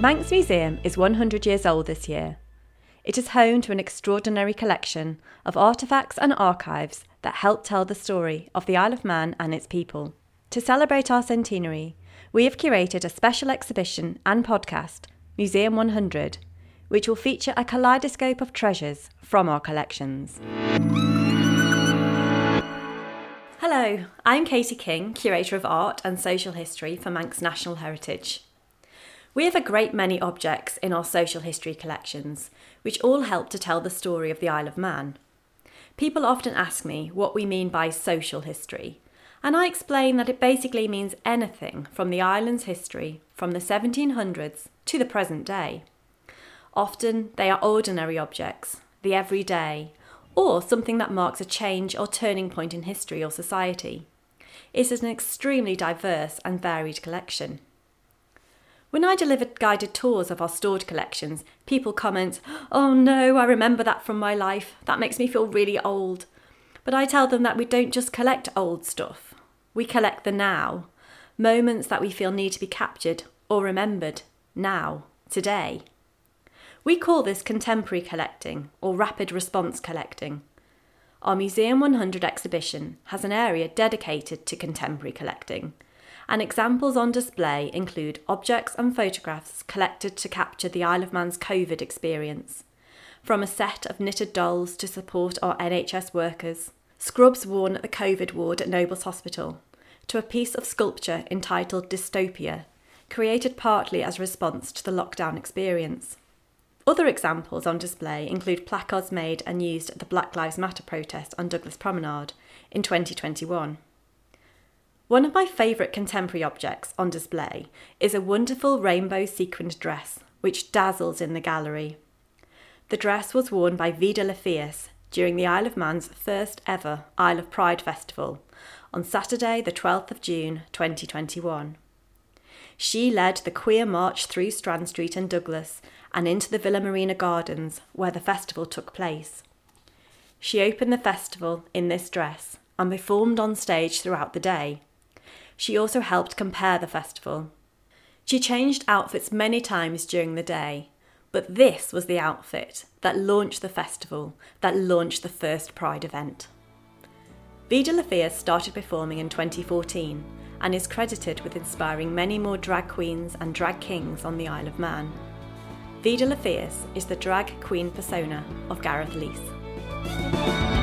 Manx Museum is 100 years old this year. It is home to an extraordinary collection of artefacts and archives that help tell the story of the Isle of Man and its people. To celebrate our centenary, we have curated a special exhibition and podcast, Museum 100, which will feature a kaleidoscope of treasures from our collections. Hello, I'm Katie King, Curator of Art and Social History for Manx National Heritage. We have a great many objects in our social history collections, which all help to tell the story of the Isle of Man. People often ask me what we mean by social history, and I explain that it basically means anything from the island's history from the 1700s to the present day. Often they are ordinary objects, the everyday, or something that marks a change or turning point in history or society. It is an extremely diverse and varied collection. When I deliver guided tours of our stored collections, people comment, Oh no, I remember that from my life. That makes me feel really old. But I tell them that we don't just collect old stuff, we collect the now, moments that we feel need to be captured or remembered now, today. We call this contemporary collecting or rapid response collecting. Our Museum 100 exhibition has an area dedicated to contemporary collecting and examples on display include objects and photographs collected to capture the Isle of Man's COVID experience, from a set of knitted dolls to support our NHS workers, scrubs worn at the COVID ward at Nobles Hospital, to a piece of sculpture entitled Dystopia, created partly as a response to the lockdown experience. Other examples on display include placards made and used at the Black Lives Matter protest on Douglas Promenade in 2021. One of my favourite contemporary objects on display is a wonderful rainbow sequined dress, which dazzles in the gallery. The dress was worn by Vida La Fierce during the Isle of Man's first ever Isle of Pride Festival on Saturday, the 12th of June 2021. She led the queer march through Strand Street and Douglas and into the Villa Marina Gardens where the festival took place. She opened the festival in this dress and performed on stage throughout the day. She also helped compare the festival. She changed outfits many times during the day, but this was the outfit that launched the festival, that launched the first Pride event. Vida La Fierce started performing in 2014 and is credited with inspiring many more drag queens and drag kings on the Isle of Man. Vida La Fierce is the drag queen persona of Gareth Lees.